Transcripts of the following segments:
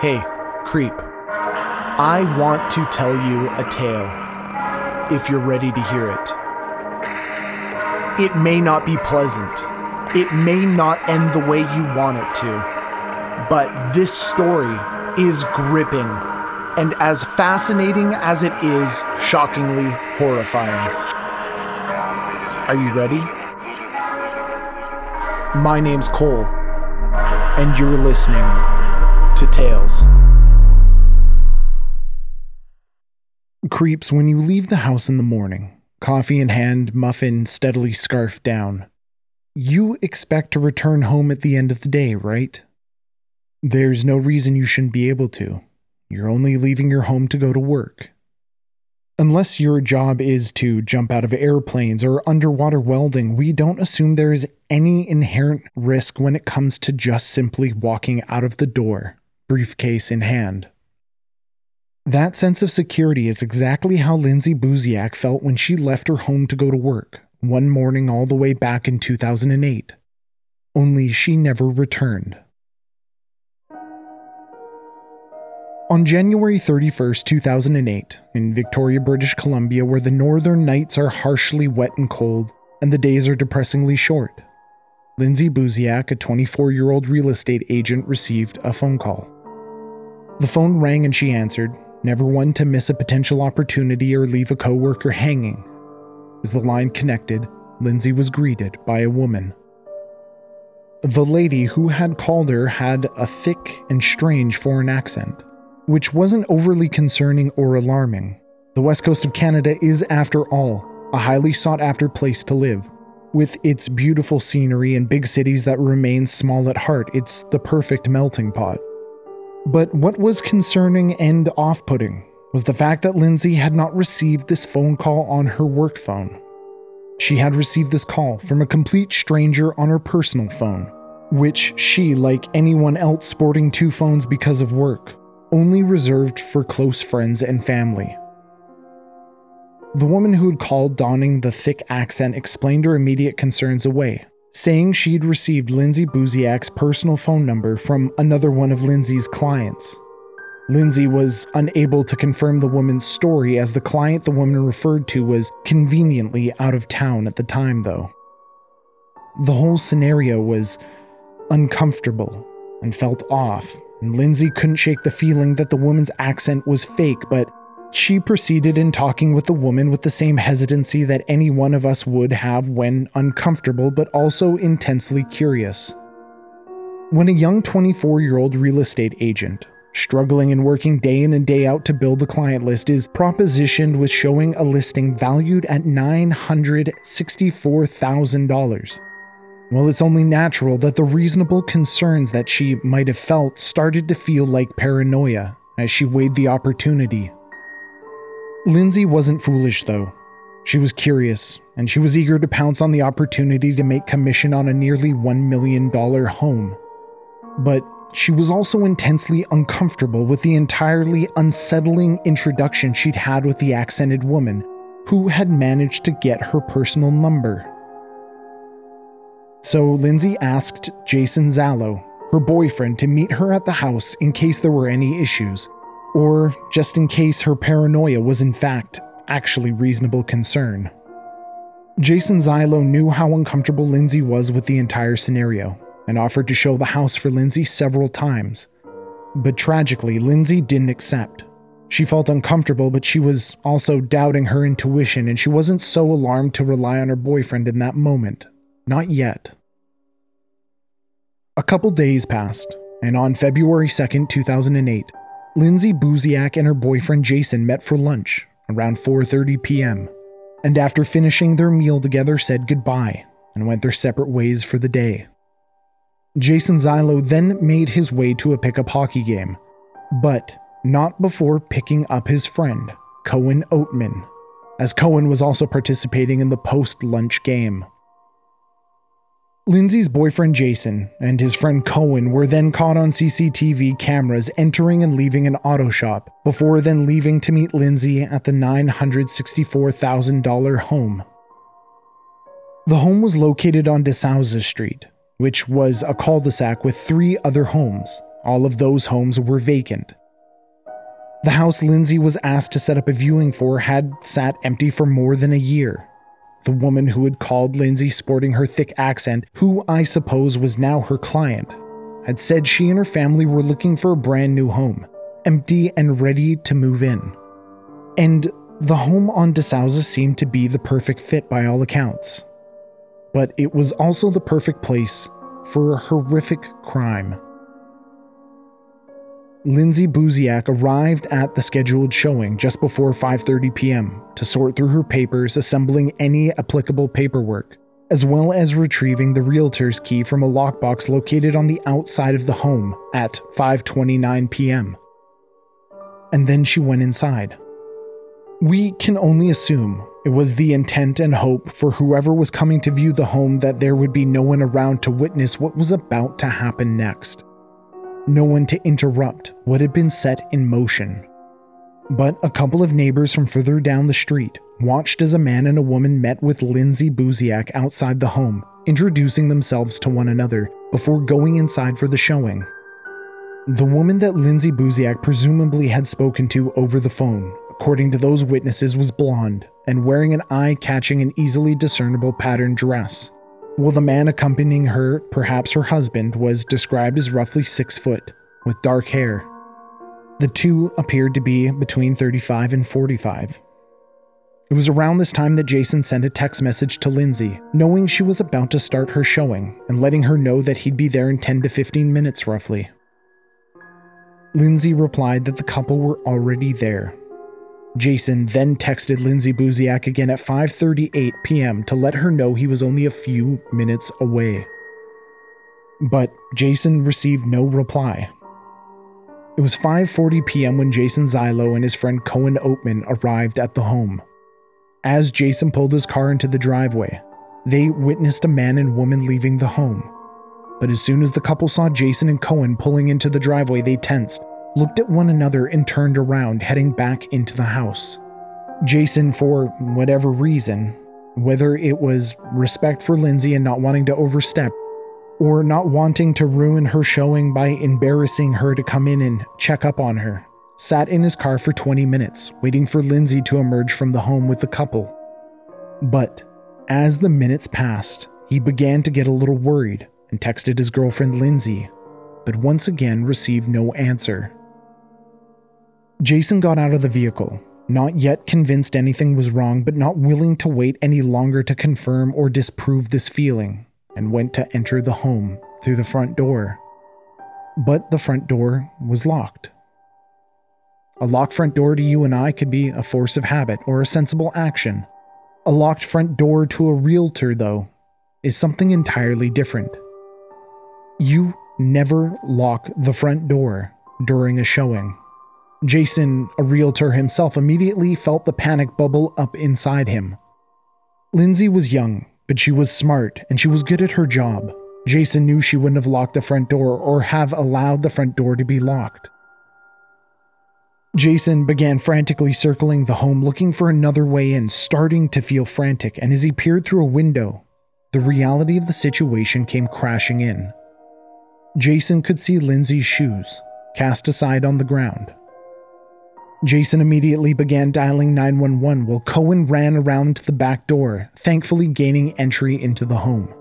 Hey, creep. I want to tell you a tale. If you're ready to hear it. It may not be pleasant. It may not end the way you want it to. But this story is gripping and as fascinating as it is, shockingly horrifying. Are you ready? My name's Cole, and you're listening to Tales. Creeps when you leave the house in the morning, coffee in hand, muffin steadily scarfed down. You expect to return home at the end of the day, right? There's no reason you shouldn't be able to. You're only leaving your home to go to work. Unless your job is to jump out of airplanes or underwater welding, we don't assume there is any inherent risk when it comes to just simply walking out of the door, briefcase in hand. That sense of security is exactly how Lindsay Buziak felt when she left her home to go to work, one morning all the way back in 2008. Only she never returned. On January 31, 2008, in Victoria, British Columbia, where the northern nights are harshly wet and cold and the days are depressingly short, Lindsay Buziak, a 24 year old real estate agent, received a phone call. The phone rang and she answered, never one to miss a potential opportunity or leave a coworker hanging. As the line connected, Lindsay was greeted by a woman. The lady who had called her had a thick and strange foreign accent which wasn't overly concerning or alarming. The west coast of Canada is, after all, a highly sought after place to live. With its beautiful scenery and big cities that remain small at heart, it's the perfect melting pot. But what was concerning and off putting was the fact that Lindsay had not received this phone call on her work phone. She had received this call from a complete stranger on her personal phone, which she, like anyone else sporting two phones because of work, only reserved for close friends and family. The woman who had called donning the thick accent explained her immediate concerns away, saying she'd received Lindsay Buziak's personal phone number from another one of Lindsay's clients. Lindsay was unable to confirm the woman's story as the client the woman referred to was conveniently out of town at the time, though. The whole scenario was uncomfortable and felt off and Lindsay couldn't shake the feeling that the woman's accent was fake, but she proceeded in talking with the woman with the same hesitancy that any one of us would have when uncomfortable but also intensely curious. When a young 24 year old real estate agent, struggling and working day in and day out to build a client list, is propositioned with showing a listing valued at $964,000, well, it's only natural that the reasonable concerns that she might have felt started to feel like paranoia as she weighed the opportunity. Lindsay wasn't foolish, though. She was curious, and she was eager to pounce on the opportunity to make commission on a nearly $1 million home. But she was also intensely uncomfortable with the entirely unsettling introduction she'd had with the accented woman who had managed to get her personal number. So Lindsay asked Jason Zailo, her boyfriend, to meet her at the house in case there were any issues, or just in case her paranoia was in fact actually reasonable concern. Jason Zailo knew how uncomfortable Lindsay was with the entire scenario and offered to show the house for Lindsay several times. But tragically, Lindsay didn't accept. She felt uncomfortable, but she was also doubting her intuition, and she wasn't so alarmed to rely on her boyfriend in that moment. Not yet. A couple days passed, and on February 2nd, 2008, Lindsay Buziak and her boyfriend Jason met for lunch around 4:30 p.m. and after finishing their meal together said goodbye and went their separate ways for the day. Jason Zailo then made his way to a pickup hockey game, but not before picking up his friend, Cohen Oatman, as Cohen was also participating in the post lunch game. Lindsay's boyfriend Jason and his friend Cohen were then caught on CCTV cameras entering and leaving an auto shop before then leaving to meet Lindsay at the $964,000 home. The home was located on DeSouza Street, which was a cul de sac with three other homes, all of those homes were vacant. The house Lindsay was asked to set up a viewing for had sat empty for more than a year. The woman who had called Lindsay sporting her thick accent, who I suppose was now her client, had said she and her family were looking for a brand new home, empty and ready to move in. And the home on DeSouza seemed to be the perfect fit by all accounts. But it was also the perfect place for a horrific crime. Lindsay Buziak arrived at the scheduled showing just before 5:30 p.m. to sort through her papers, assembling any applicable paperwork, as well as retrieving the realtor's key from a lockbox located on the outside of the home at 5:29 p.m. And then she went inside. We can only assume it was the intent and hope for whoever was coming to view the home that there would be no one around to witness what was about to happen next no one to interrupt what had been set in motion. But a couple of neighbors from further down the street watched as a man and a woman met with Lindsay Buziak outside the home, introducing themselves to one another before going inside for the showing. The woman that Lindsay Buziak presumably had spoken to over the phone, according to those witnesses, was blonde and wearing an eye catching and easily discernible pattern dress while the man accompanying her, perhaps her husband, was described as roughly six foot, with dark hair. The two appeared to be between 35 and 45. It was around this time that Jason sent a text message to Lindsay, knowing she was about to start her showing and letting her know that he'd be there in 10 to 15 minutes roughly. Lindsay replied that the couple were already there Jason then texted Lindsay Buziak again at 5:38 p.m. to let her know he was only a few minutes away. But Jason received no reply. It was 5:40 p.m. when Jason Zailo and his friend Cohen Oatman arrived at the home. As Jason pulled his car into the driveway, they witnessed a man and woman leaving the home. But as soon as the couple saw Jason and Cohen pulling into the driveway, they tensed looked at one another and turned around, heading back into the house. Jason, for whatever reason, whether it was respect for Lindsay and not wanting to overstep, or not wanting to ruin her showing by embarrassing her to come in and check up on her, sat in his car for 20 minutes, waiting for Lindsay to emerge from the home with the couple. But as the minutes passed, he began to get a little worried and texted his girlfriend Lindsay, but once again received no answer. Jason got out of the vehicle, not yet convinced anything was wrong, but not willing to wait any longer to confirm or disprove this feeling, and went to enter the home through the front door. But the front door was locked. A locked front door to you and I could be a force of habit or a sensible action. A locked front door to a realtor, though, is something entirely different. You never lock the front door during a showing. Jason, a realtor himself, immediately felt the panic bubble up inside him. Lindsay was young, but she was smart and she was good at her job. Jason knew she wouldn't have locked the front door or have allowed the front door to be locked. Jason began frantically circling the home looking for another way in, starting to feel frantic, and as he peered through a window, the reality of the situation came crashing in. Jason could see Lindsay's shoes, cast aside on the ground. Jason immediately began dialing 911 while Cohen ran around to the back door, thankfully gaining entry into the home.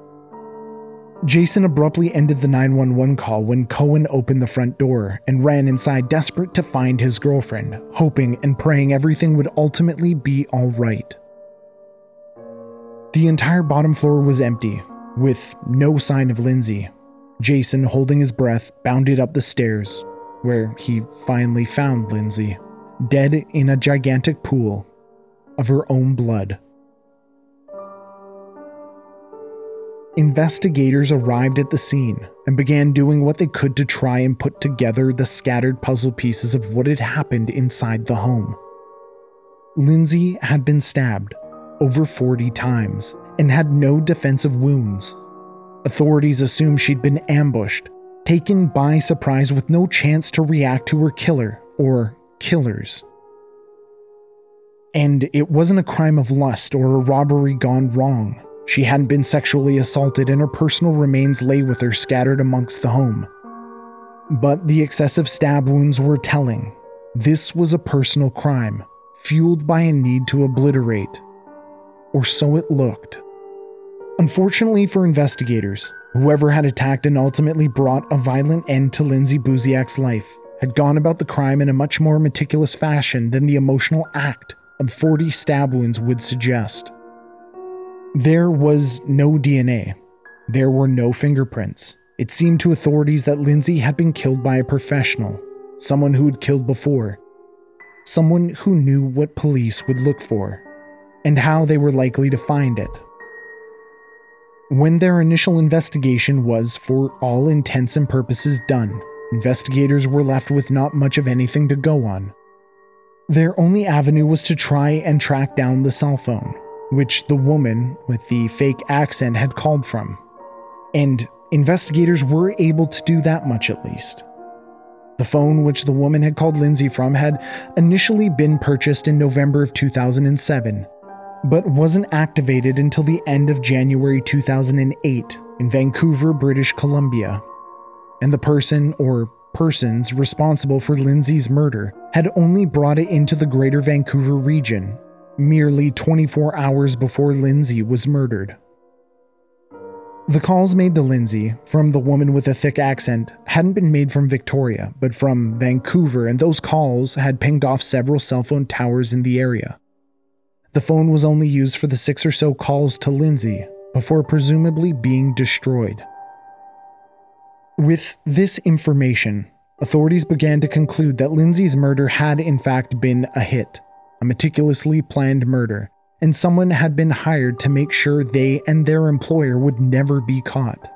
Jason abruptly ended the 911 call when Cohen opened the front door and ran inside, desperate to find his girlfriend, hoping and praying everything would ultimately be all right. The entire bottom floor was empty, with no sign of Lindsay. Jason, holding his breath, bounded up the stairs, where he finally found Lindsay dead in a gigantic pool of her own blood. Investigators arrived at the scene and began doing what they could to try and put together the scattered puzzle pieces of what had happened inside the home. Lindsay had been stabbed over 40 times and had no defensive wounds. Authorities assumed she'd been ambushed, taken by surprise with no chance to react to her killer or killers. And it wasn't a crime of lust or a robbery gone wrong. She hadn't been sexually assaulted, and her personal remains lay with her scattered amongst the home. But the excessive stab wounds were telling. This was a personal crime, fueled by a need to obliterate. Or so it looked. Unfortunately for investigators, whoever had attacked and ultimately brought a violent end to Lindsay Buziak's life had gone about the crime in a much more meticulous fashion than the emotional act of 40 stab wounds would suggest. There was no DNA. There were no fingerprints. It seemed to authorities that Lindsay had been killed by a professional, someone who had killed before, someone who knew what police would look for, and how they were likely to find it. When their initial investigation was, for all intents and purposes, done, investigators were left with not much of anything to go on. Their only avenue was to try and track down the cell phone, which the woman with the fake accent had called from. And investigators were able to do that much at least. The phone which the woman had called Lindsay from had initially been purchased in November of 2007, but wasn't activated until the end of January 2008 in Vancouver, British Columbia. And the person or persons responsible for Lindsay's murder had only brought it into the greater Vancouver region merely 24 hours before Lindsay was murdered. The calls made to Lindsay from the woman with a thick accent hadn't been made from Victoria, but from Vancouver, and those calls had pinged off several cell phone towers in the area. The phone was only used for the six or so calls to Lindsay before presumably being destroyed. With this information, authorities began to conclude that Lindsay's murder had in fact been a hit, a meticulously planned murder, and someone had been hired to make sure they and their employer would never be caught.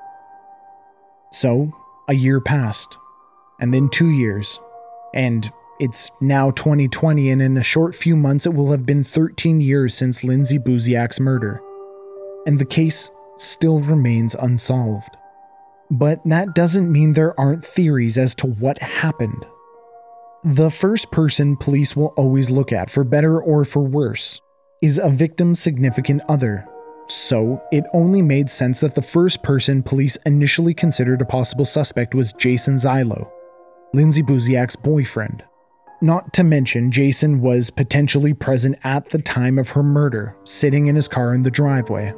So, a year passed, and then two years, and it's now 2020, and in a short few months, it will have been 13 years since Lindsay Buziak's murder, and the case still remains unsolved. But that doesn't mean there aren't theories as to what happened. The first person police will always look at, for better or for worse, is a victim's significant other. So, it only made sense that the first person police initially considered a possible suspect was Jason Zailo, Lindsay Buziak's boyfriend. Not to mention, Jason was potentially present at the time of her murder, sitting in his car in the driveway.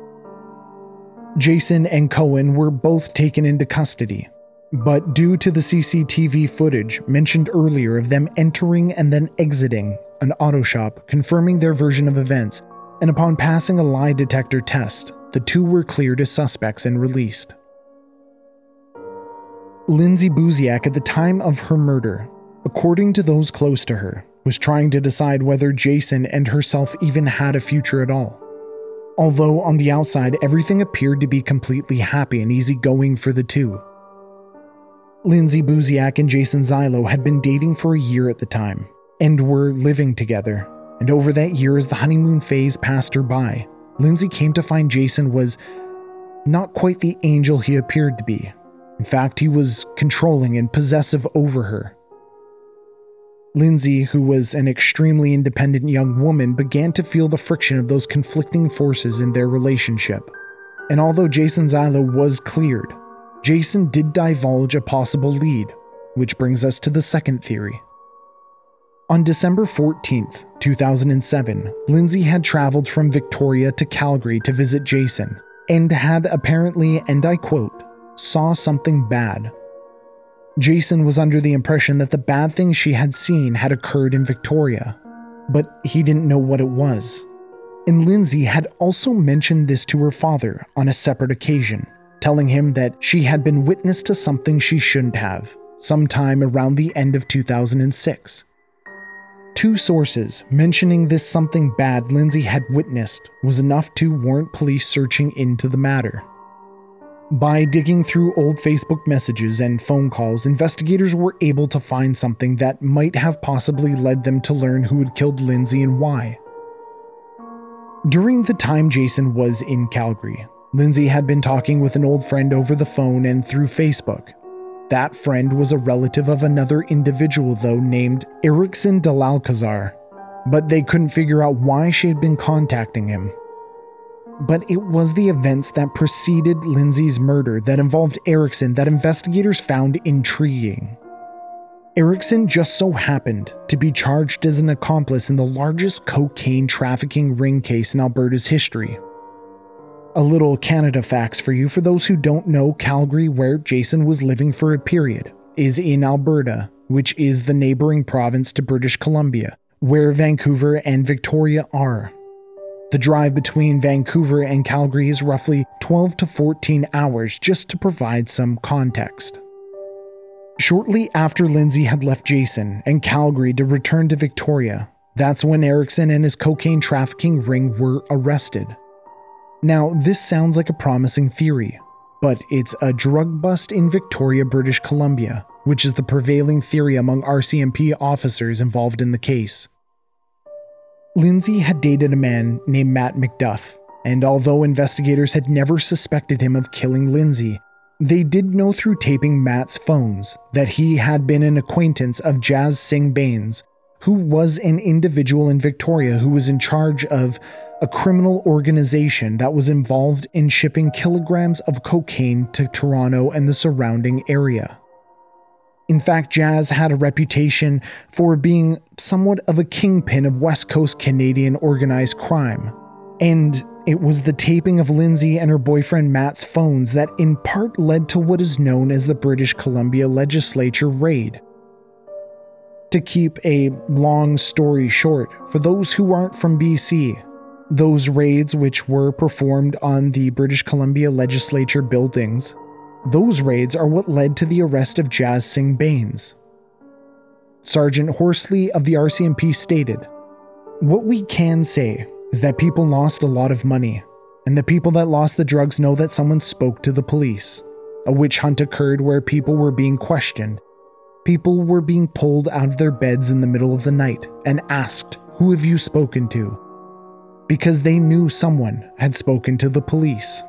Jason and Cohen were both taken into custody, but due to the CCTV footage mentioned earlier of them entering and then exiting an auto shop confirming their version of events, and upon passing a lie detector test, the two were cleared as suspects and released. Lindsay Buziak, at the time of her murder, according to those close to her, was trying to decide whether Jason and herself even had a future at all. Although on the outside, everything appeared to be completely happy and easygoing for the two. Lindsay Buziak and Jason Zailo had been dating for a year at the time, and were living together. And over that year, as the honeymoon phase passed her by, Lindsay came to find Jason was not quite the angel he appeared to be. In fact, he was controlling and possessive over her. Lindsay, who was an extremely independent young woman, began to feel the friction of those conflicting forces in their relationship. And although Jason Zailo was cleared, Jason did divulge a possible lead, which brings us to the second theory. On December 14, 2007, Lindsay had traveled from Victoria to Calgary to visit Jason and had apparently, and I quote, saw something bad. Jason was under the impression that the bad thing she had seen had occurred in Victoria, but he didn't know what it was. And Lindsay had also mentioned this to her father on a separate occasion, telling him that she had been witness to something she shouldn't have, sometime around the end of 2006. Two sources mentioning this something bad Lindsay had witnessed was enough to warrant police searching into the matter. By digging through old Facebook messages and phone calls, investigators were able to find something that might have possibly led them to learn who had killed Lindsay and why. During the time Jason was in Calgary, Lindsay had been talking with an old friend over the phone and through Facebook. That friend was a relative of another individual, though, named Erickson Delalcazar, but they couldn't figure out why she had been contacting him. But it was the events that preceded Lindsay's murder that involved Erickson that investigators found intriguing, Erickson just so happened to be charged as an accomplice in the largest cocaine trafficking ring case in Alberta's history. A little Canada facts for you for those who don't know Calgary, where Jason was living for a period, is in Alberta, which is the neighboring province to British Columbia, where Vancouver and Victoria are. The drive between Vancouver and Calgary is roughly 12 to 14 hours, just to provide some context. Shortly after Lindsay had left Jason and Calgary to return to Victoria, that's when Erickson and his cocaine trafficking ring were arrested. Now, this sounds like a promising theory, but it's a drug bust in Victoria, British Columbia, which is the prevailing theory among RCMP officers involved in the case. Lindsay had dated a man named Matt McDuff, and although investigators had never suspected him of killing Lindsay, they did know through taping Matt's phones that he had been an acquaintance of Jazz Singh Baines, who was an individual in Victoria who was in charge of a criminal organization that was involved in shipping kilograms of cocaine to Toronto and the surrounding area. In fact, Jazz had a reputation for being somewhat of a kingpin of West Coast Canadian organized crime. And it was the taping of Lindsay and her boyfriend Matt's phones that in part led to what is known as the British Columbia Legislature raid. To keep a long story short, for those who aren't from BC, those raids which were performed on the British Columbia Legislature buildings those raids are what led to the arrest of Jazz Singh Baines. Sergeant Horsley of the RCMP stated What we can say is that people lost a lot of money, and the people that lost the drugs know that someone spoke to the police. A witch hunt occurred where people were being questioned. People were being pulled out of their beds in the middle of the night and asked, Who have you spoken to? Because they knew someone had spoken to the police.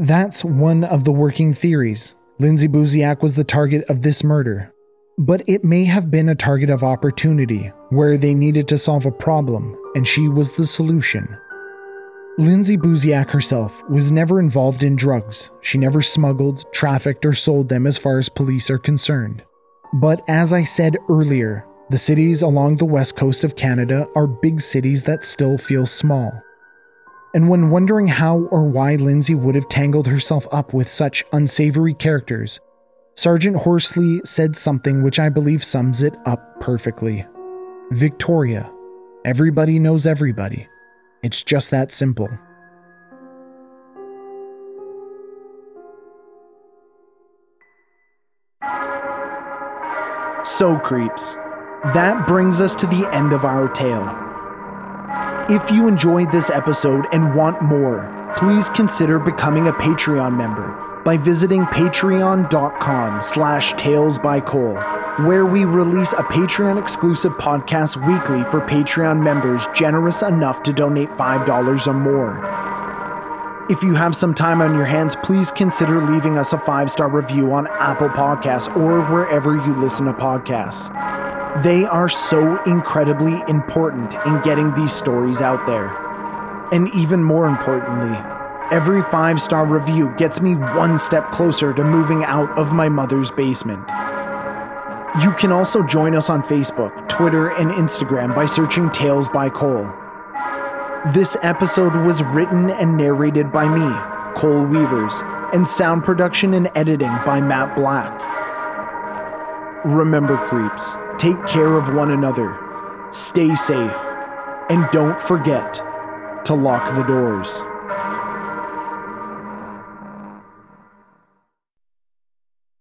That's one of the working theories. Lindsay Buziak was the target of this murder. But it may have been a target of opportunity, where they needed to solve a problem, and she was the solution. Lindsay Buziak herself was never involved in drugs. She never smuggled, trafficked, or sold them as far as police are concerned. But as I said earlier, the cities along the west coast of Canada are big cities that still feel small. And when wondering how or why Lindsay would have tangled herself up with such unsavory characters, Sergeant Horsley said something which I believe sums it up perfectly. Victoria. Everybody knows everybody. It's just that simple. So, creeps, that brings us to the end of our tale. If you enjoyed this episode and want more, please consider becoming a Patreon member by visiting patreon.com slash tales by Cole, where we release a Patreon exclusive podcast weekly for Patreon members generous enough to donate $5 or more. If you have some time on your hands, please consider leaving us a five star review on Apple Podcasts or wherever you listen to podcasts. They are so incredibly important in getting these stories out there. And even more importantly, every five star review gets me one step closer to moving out of my mother's basement. You can also join us on Facebook, Twitter, and Instagram by searching Tales by Cole. This episode was written and narrated by me, Cole Weavers, and sound production and editing by Matt Black. Remember, creeps, Take care of one another. Stay safe. And don't forget to lock the doors.